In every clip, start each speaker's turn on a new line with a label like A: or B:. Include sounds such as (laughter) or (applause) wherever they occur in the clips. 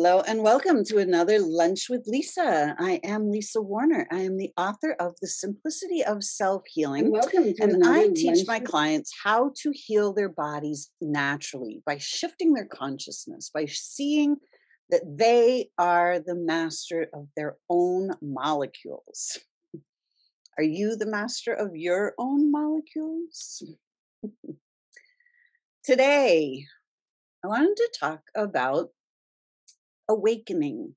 A: Hello and welcome to another Lunch with Lisa. I am Lisa Warner. I am the author of The Simplicity of Self Healing.
B: Welcome
A: And I teach my clients how to heal their bodies naturally by shifting their consciousness, by seeing that they are the master of their own molecules. Are you the master of your own molecules? (laughs) Today, I wanted to talk about awakening.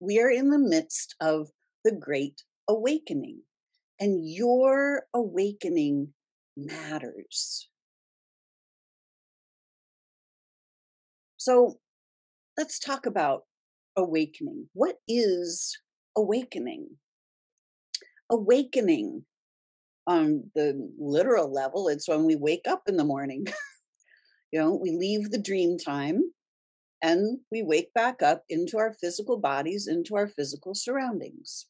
A: We are in the midst of the great awakening, and your awakening matters. So, let's talk about awakening. What is awakening? Awakening, on the literal level, it's when we wake up in the morning. (laughs) you know, we leave the dream time and we wake back up into our physical bodies, into our physical surroundings.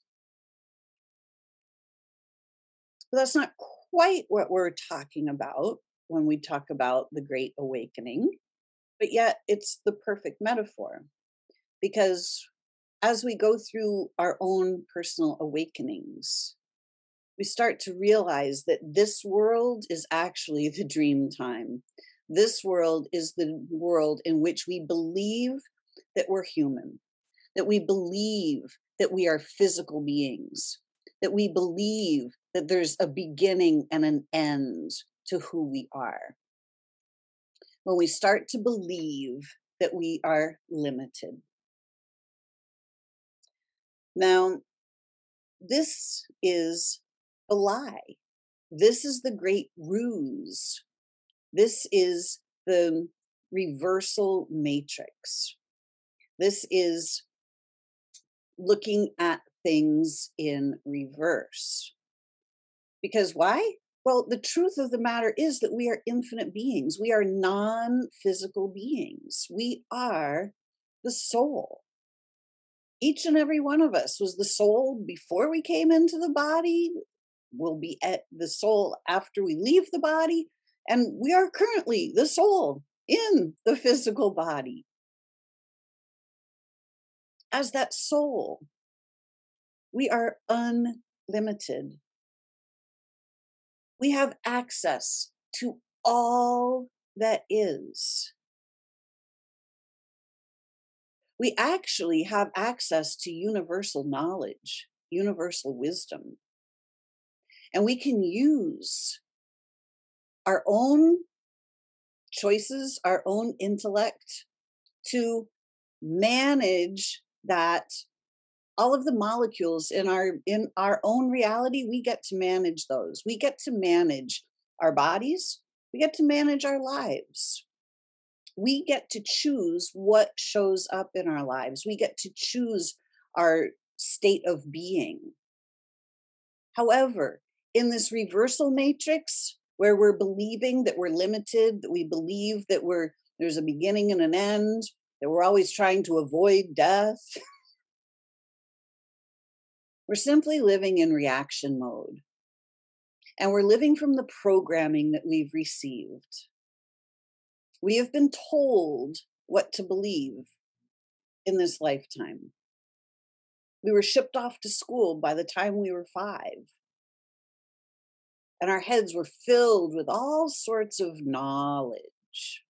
A: But that's not quite what we're talking about when we talk about the Great Awakening, but yet it's the perfect metaphor because as we go through our own personal awakenings, we start to realize that this world is actually the dream time. This world is the world in which we believe that we're human, that we believe that we are physical beings, that we believe that there's a beginning and an end to who we are. When we start to believe that we are limited. Now, this is a lie. This is the great ruse. This is the reversal matrix. This is looking at things in reverse. Because why? Well, the truth of the matter is that we are infinite beings. We are non physical beings. We are the soul. Each and every one of us was the soul before we came into the body, will be at the soul after we leave the body, and we are currently the soul in the physical body. As that soul, we are unlimited. We have access to all that is. We actually have access to universal knowledge, universal wisdom. And we can use our own choices, our own intellect to manage that all of the molecules in our in our own reality we get to manage those. We get to manage our bodies. We get to manage our lives. We get to choose what shows up in our lives. We get to choose our state of being. However in this reversal matrix where we're believing that we're limited that we believe that we're there's a beginning and an end that we're always trying to avoid death we're simply living in reaction mode. And we're living from the programming that we've received. We have been told what to believe in this lifetime. We were shipped off to school by the time we were five. And our heads were filled with all sorts of knowledge.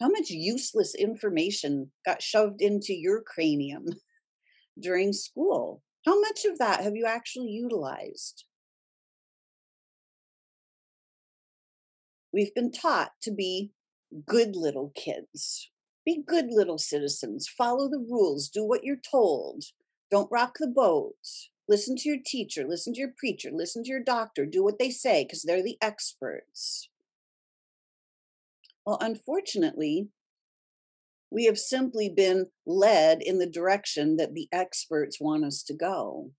A: How much useless information got shoved into your cranium (laughs) during school? How much of that have you actually utilized? We've been taught to be good little kids Be good little citizens. Follow the rules. Do what you're told. Don't rock the boat. Listen to your teacher. Listen to your preacher. Listen to your doctor. Do what they say because they're the experts. Well, unfortunately, we have simply been led in the direction that the experts want us to go.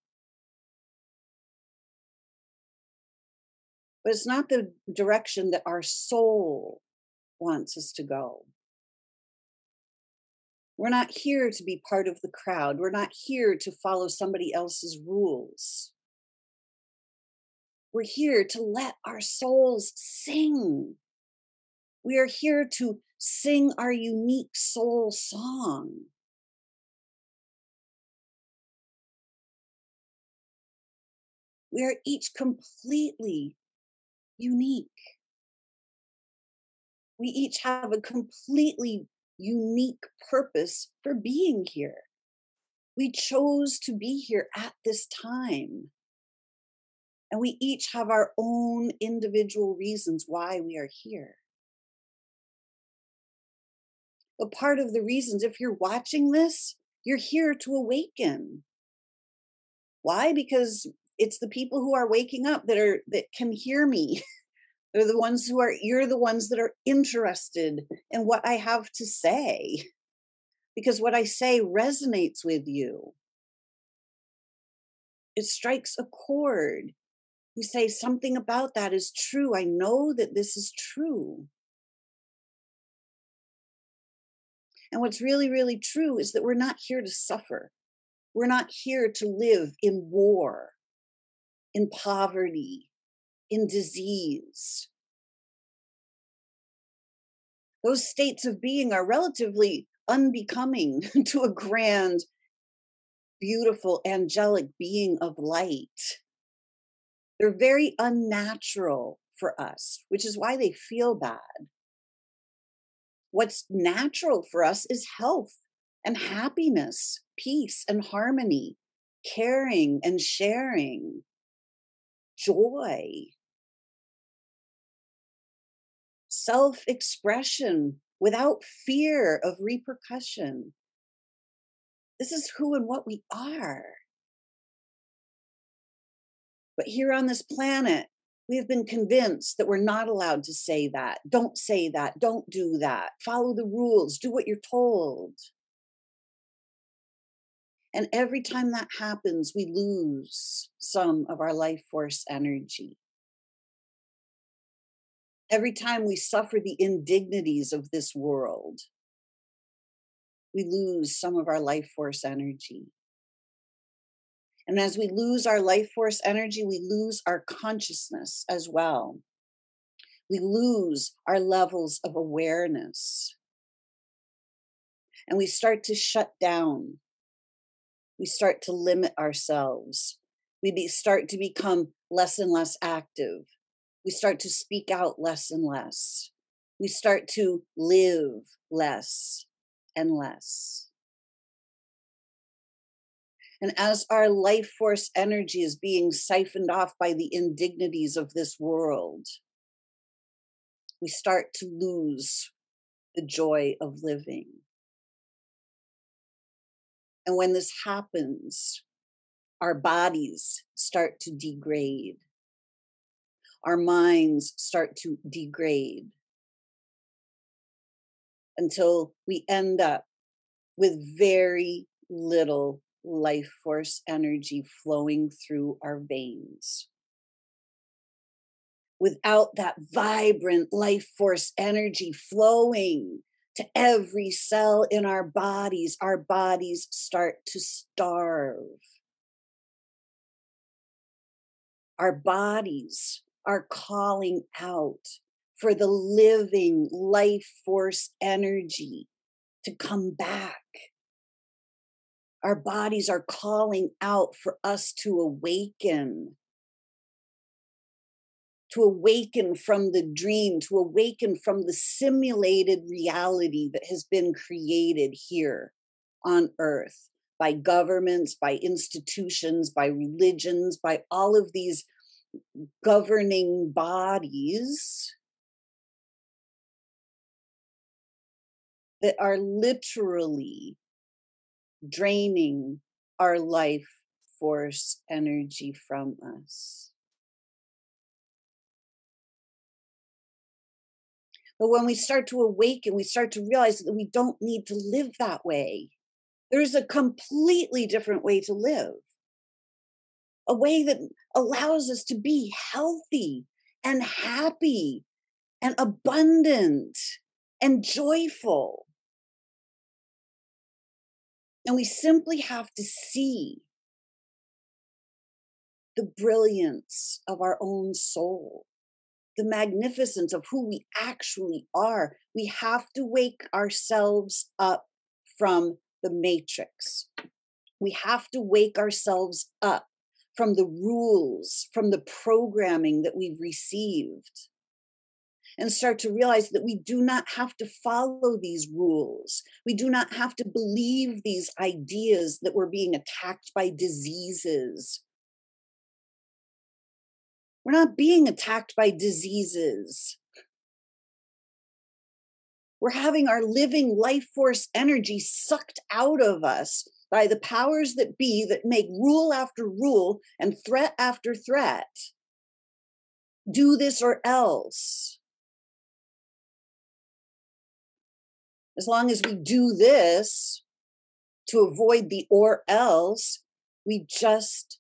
A: But it's not the direction that our soul wants us to go. We're not here to be part of the crowd. We're not here to follow somebody else's rules. We're here to let our souls sing. We are here to sing our unique soul song. We are each completely unique. We each have a completely unique purpose for being here. We chose to be here at this time. And we each have our own individual reasons why we are here. But part of the reasons, if you're watching this, you're here to awaken. Why? Because it's the people who are waking up that are that can hear me. (laughs) They're the ones who are you're the ones that are interested in what I have to say. Because what I say resonates with you. It strikes a chord. You say something about that is true. I know that this is true. And what's really, really true is that we're not here to suffer. We're not here to live in war, in poverty, in disease. Those states of being are relatively unbecoming (laughs) to a grand, beautiful, angelic being of light. They're very unnatural for us, which is why they feel bad what's natural for us is health and happiness, peace and harmony, caring and sharing, joy, self expression without fear of repercussion. This is who and what we are. But here on this planet, we have been convinced that we're not allowed to say that. Don't say that. Don't do that. Follow the rules. Do what you're told. And every time that happens, we lose some of our life force energy. Every time we suffer the indignities of this world, we lose some of our life force energy. And as we lose our life force energy, we lose our consciousness as well. We lose our levels of awareness. And we start to shut down. We start to limit ourselves. We be, start to become less and less active. We start to speak out less and less. We start to live less and less. And as our life force energy is being siphoned off by the indignities of this world, we start to lose the joy of living. And when this happens, our bodies start to degrade. Our minds start to degrade until we end up with very little life force energy flowing through our veins. Without that vibrant life force energy flowing to every cell in our bodies, our bodies start to starve. Our bodies are calling out for the living life force energy to come back our bodies are calling out for us to awaken. To awaken from the dream, to awaken from the simulated reality that has been created here on earth by governments, by institutions, by religions, by all of these governing bodies that are literally draining our life force energy from us. But when we start to awaken, we start to realize that we don't need to live that way. There's a completely different way to live, a way that allows us to be healthy and happy and abundant and joyful. And we simply have to see the brilliance of our own soul, the magnificence of who we actually are. We have to wake ourselves up from the matrix. We have to wake ourselves up from the rules, from the programming that we've received and start to realize that we do not have to follow these rules. We do not have to believe these ideas that we're being attacked by diseases. We're not being attacked by diseases. We're having our living life force energy sucked out of us by the powers that be that make rule after rule and threat after threat. Do this or else. as long as we do this to avoid the or else, we just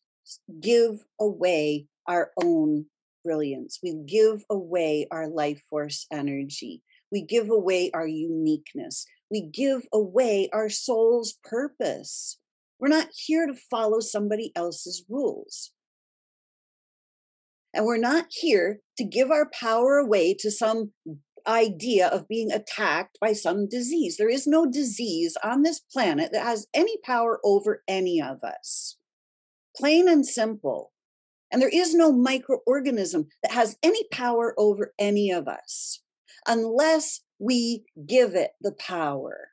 A: give away our own brilliance. We give away our life force energy. We give away our uniqueness. We give away our soul's purpose. We're not here to follow somebody else's rules. And we're not here to give our power away to some idea of being attacked by some disease. There is no disease on this planet that has any power over any of us. Plain and simple. And there is no microorganism that has any power over any of us unless we give it the power.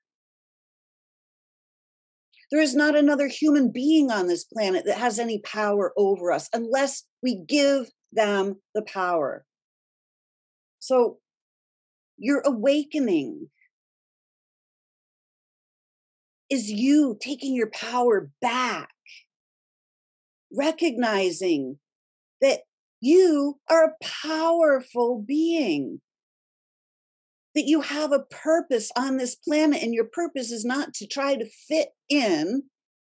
A: There is not another human being on this planet that has any power over us unless we give them the power. So your awakening is you taking your power back, recognizing that you are a powerful being, that you have a purpose on this planet, and your purpose is not to try to fit in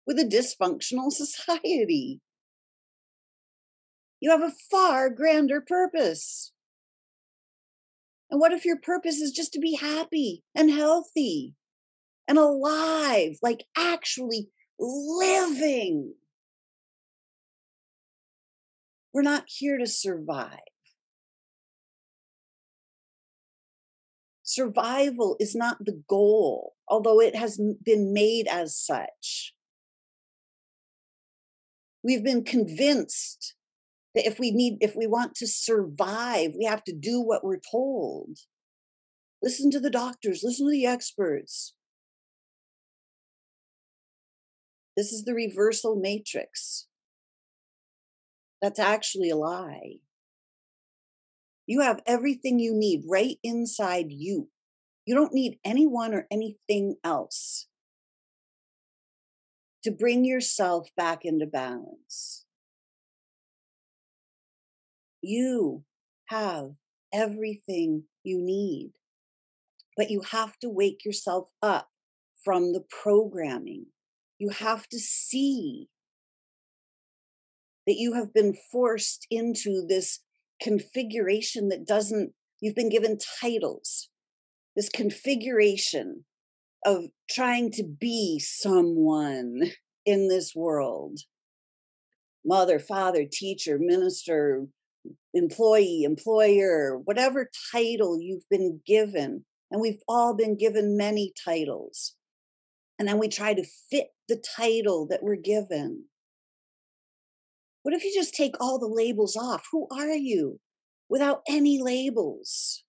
A: with a dysfunctional (laughs) society. You have a far grander purpose. And what if your purpose is just to be happy and healthy and alive, like actually living? We're not here to survive. Survival is not the goal, although it has been made as such. We've been convinced that if we need if we want to survive we have to do what we're told. Listen to the doctors listen to the experts. This is the reversal matrix. That's actually a lie you have everything you need right inside you you don't need anyone or anything else to bring yourself back into balance you have everything you need. But you have to wake yourself up from the programming. You have to see that you have been forced into this configuration that doesn't, you've been given titles, this configuration of trying to be someone in this world mother, father, teacher, minister, employee, employer, whatever title you've been given. And we've all been given many titles. And then we try to fit the title that we're given. What if you just take all the labels off? Who are you without any labels?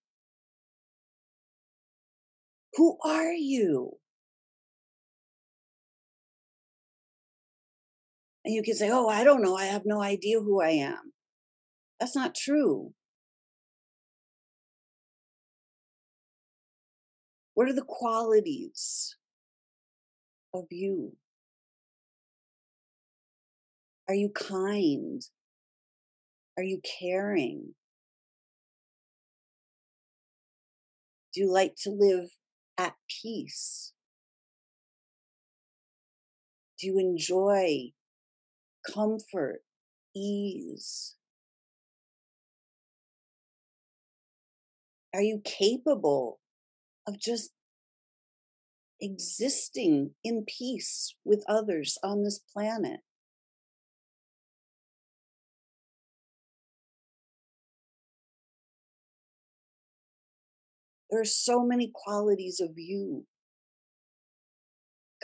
A: Who are you? And you can say, Oh, I don't know. I have no idea who I am. That's not true. What are the qualities of you? Are you kind? Are you caring? Do you like to live at peace? Do you enjoy comfort, ease? Are you capable of just existing in peace with others on this planet? There are so many qualities of you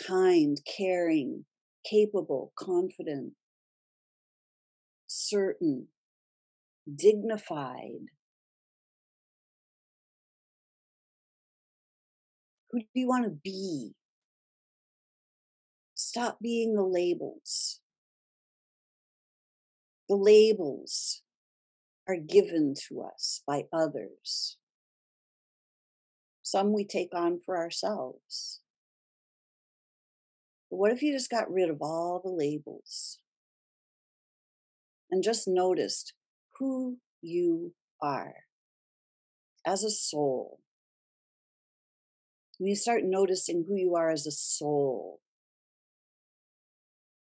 A: kind, caring, capable, confident, certain, dignified. Who do you want to be? Stop being the labels. The labels are given to us by others. Some we take on for ourselves. But what if you just got rid of all the labels and just noticed who you are as a soul? When you start noticing who you are as a soul,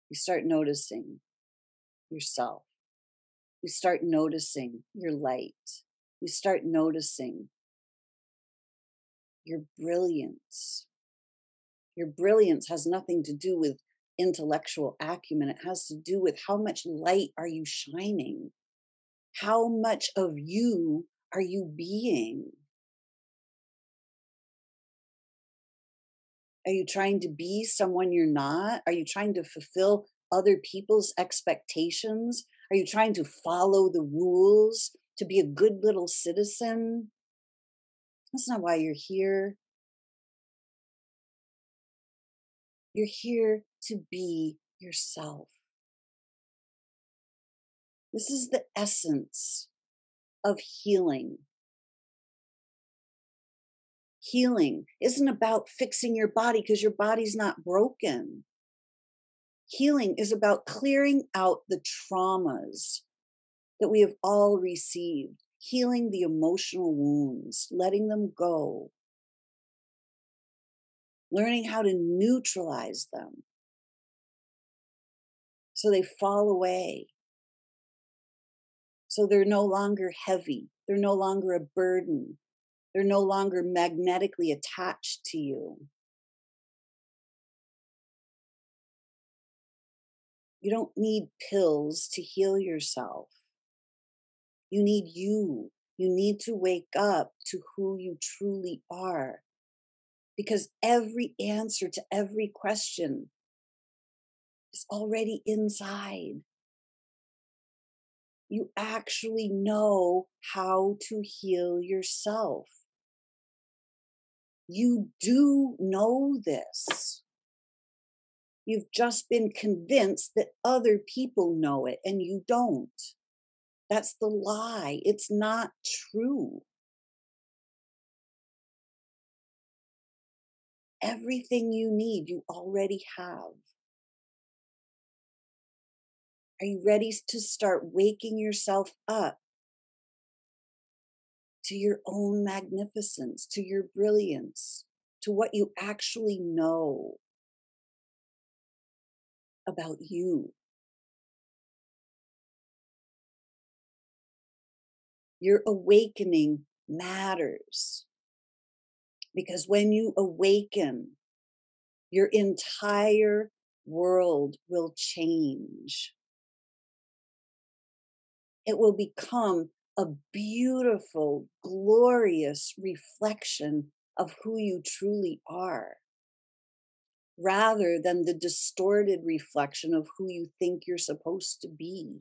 A: you start noticing yourself. You start noticing your light. You start noticing your brilliance. Your brilliance has nothing to do with intellectual acumen. It has to do with how much light are you shining? How much of you are you being? Are you trying to be someone you're not? Are you trying to fulfill other people's expectations? Are you trying to follow the rules to be a good little citizen? That's not why you're here. You're here to be yourself. This is the essence of healing. Healing isn't about fixing your body because your body's not broken. Healing is about clearing out the traumas that we have all received, healing the emotional wounds, letting them go, learning how to neutralize them so they fall away. So they're no longer heavy, they're no longer a burden, they're no longer magnetically attached to you. You don't need pills to heal yourself. You need you. You need to wake up to who you truly are because every answer to every question is already inside. You actually know how to heal yourself. You do know this. You've just been convinced that other people know it and you don't. That's the lie. It's not true. Everything you need, you already have. Are you ready to start waking yourself up to your own magnificence, to your brilliance, to what you actually know about you? Your awakening matters. Because when you awaken, your entire world will change. It will become a beautiful, glorious reflection of who you truly are, rather than the distorted reflection of who you think you're supposed to be.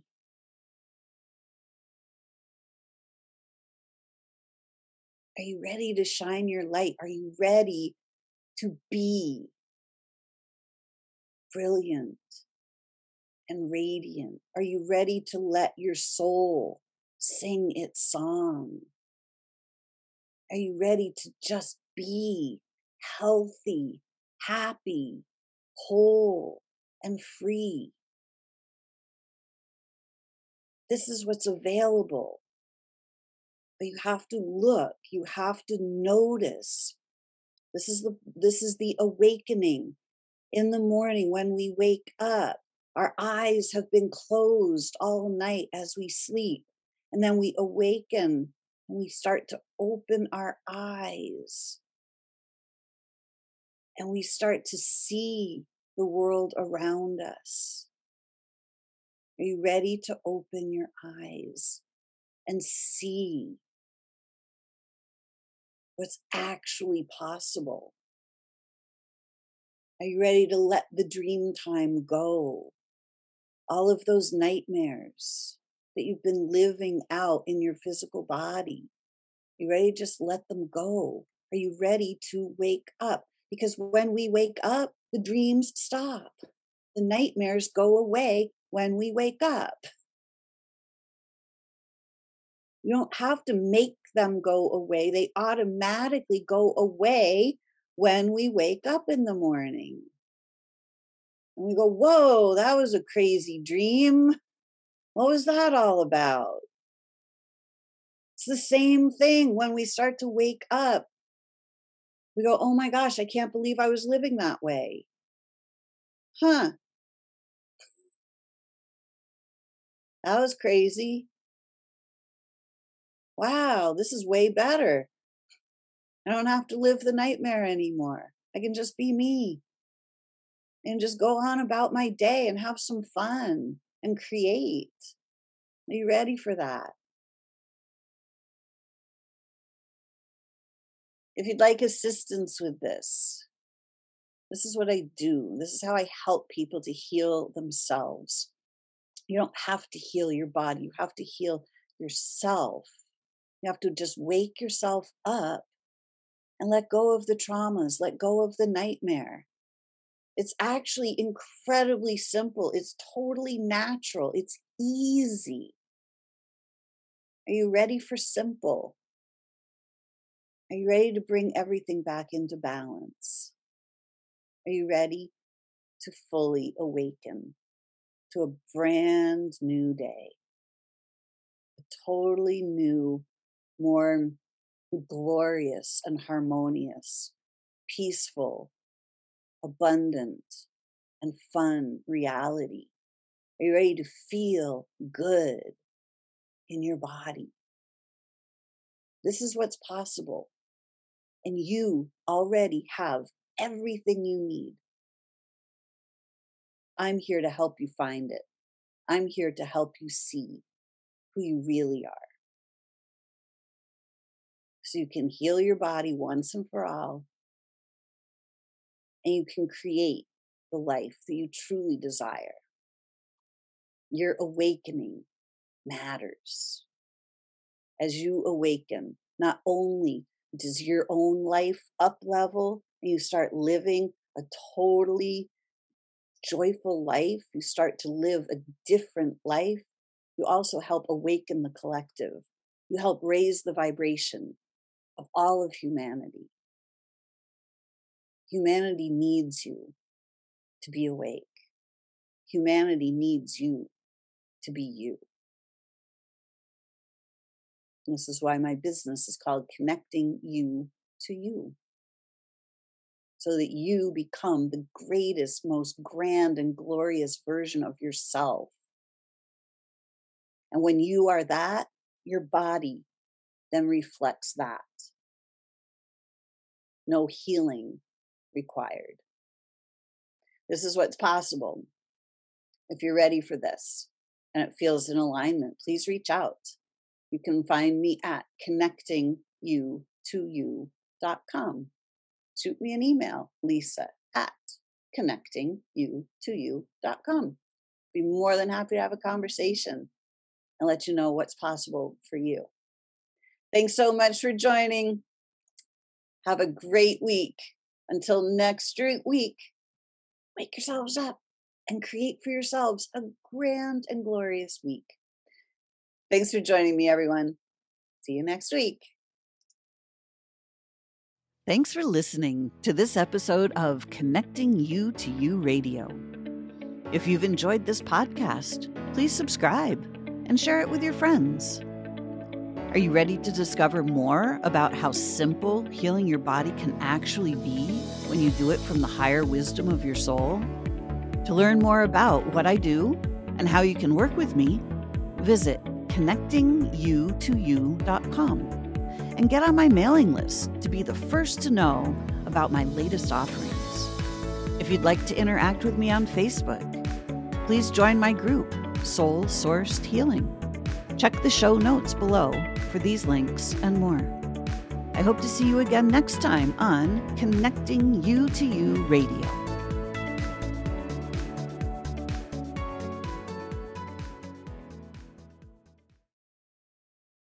A: Are you ready to shine your light? Are you ready to be brilliant and radiant? Are you ready to let your soul sing its song? Are you ready to just be healthy, happy, whole, and free. This is what's available. But you have to look, you have to notice. This is the this is the awakening in the morning when we wake up. Our eyes have been closed all night as we sleep. And then we awaken and we start to open our eyes. And we start to see the world around us. Are you ready to open your eyes and see what's actually possible? Are you ready to let the dream time go? All of those nightmares that you've been living out in your physical body. Are you ready to just let them go? Are you ready to wake up? Because when we wake up, the dreams stop. The nightmares go away when we wake up. You don't have to make them go away, they automatically go away when we wake up in the morning. And we go, Whoa, that was a crazy dream. What was that all about? It's the same thing when we start to wake up. We go, Oh my gosh, I can't believe I was living that way. Huh, That was crazy. Wow, this is way better. I don't have to live the nightmare anymore. I can just be me and just go on about my day and have some fun and create. Are you ready for that? If you'd like assistance with this, this is what I do. This is how I help people to heal themselves you don't have to heal your body, you have to heal yourself. You have to just wake yourself up and let go of the traumas, let go of the nightmare. It's actually incredibly simple. It's totally natural. It's easy. Are you ready for simple? Are you ready to bring everything back into balance? Are you ready to fully awaken? to a brand new day, a totally new, more glorious and harmonious, peaceful, abundant, and fun reality. Are you ready to feel good in your body? This is what's possible. And you already have everything you need I'm here to help you find it. I'm here to help you see who you really are. So you can heal your body once and for all. And you can create the life that you truly desire. Your awakening matters. As you awaken, not only does your own life up level and you start living a totally joyful life, you start to live a different life, you also help awaken the collective. You help raise the vibration of all of humanity. Humanity needs you to be awake. Humanity needs you to be you. This is why my business is called Connecting You to You so that you become the greatest, most grand, and glorious version of yourself. And when you are that, your body then reflects that. No healing required. This is what's possible. If you're ready for this and it feels in alignment, please reach out. You can find me at connectingyoutoyou.com shoot me an email, lisa at connectingyoutoyou.com. Be more than happy to have a conversation and let you know what's possible for you. Thanks so much for joining. Have a great week. Until next week, wake yourselves up and create for yourselves a grand and glorious week. Thanks for joining me, everyone. See you next week. Thanks for listening to this episode of Connecting You to You Radio. If you've enjoyed this podcast, please subscribe and share it with your friends. Are you ready to discover more about how simple healing your body can actually be when you do it from the higher wisdom of your soul? To learn more about what I do and how you can work with me, visit connectingyoutoyou.com and get on my mailing list to be the first to know about my latest offerings. If you'd like to interact with me on Facebook, please join my group, Soul Sourced Healing. Check the show notes below for these links and more. I hope to see you again next time on Connecting You to You Radio.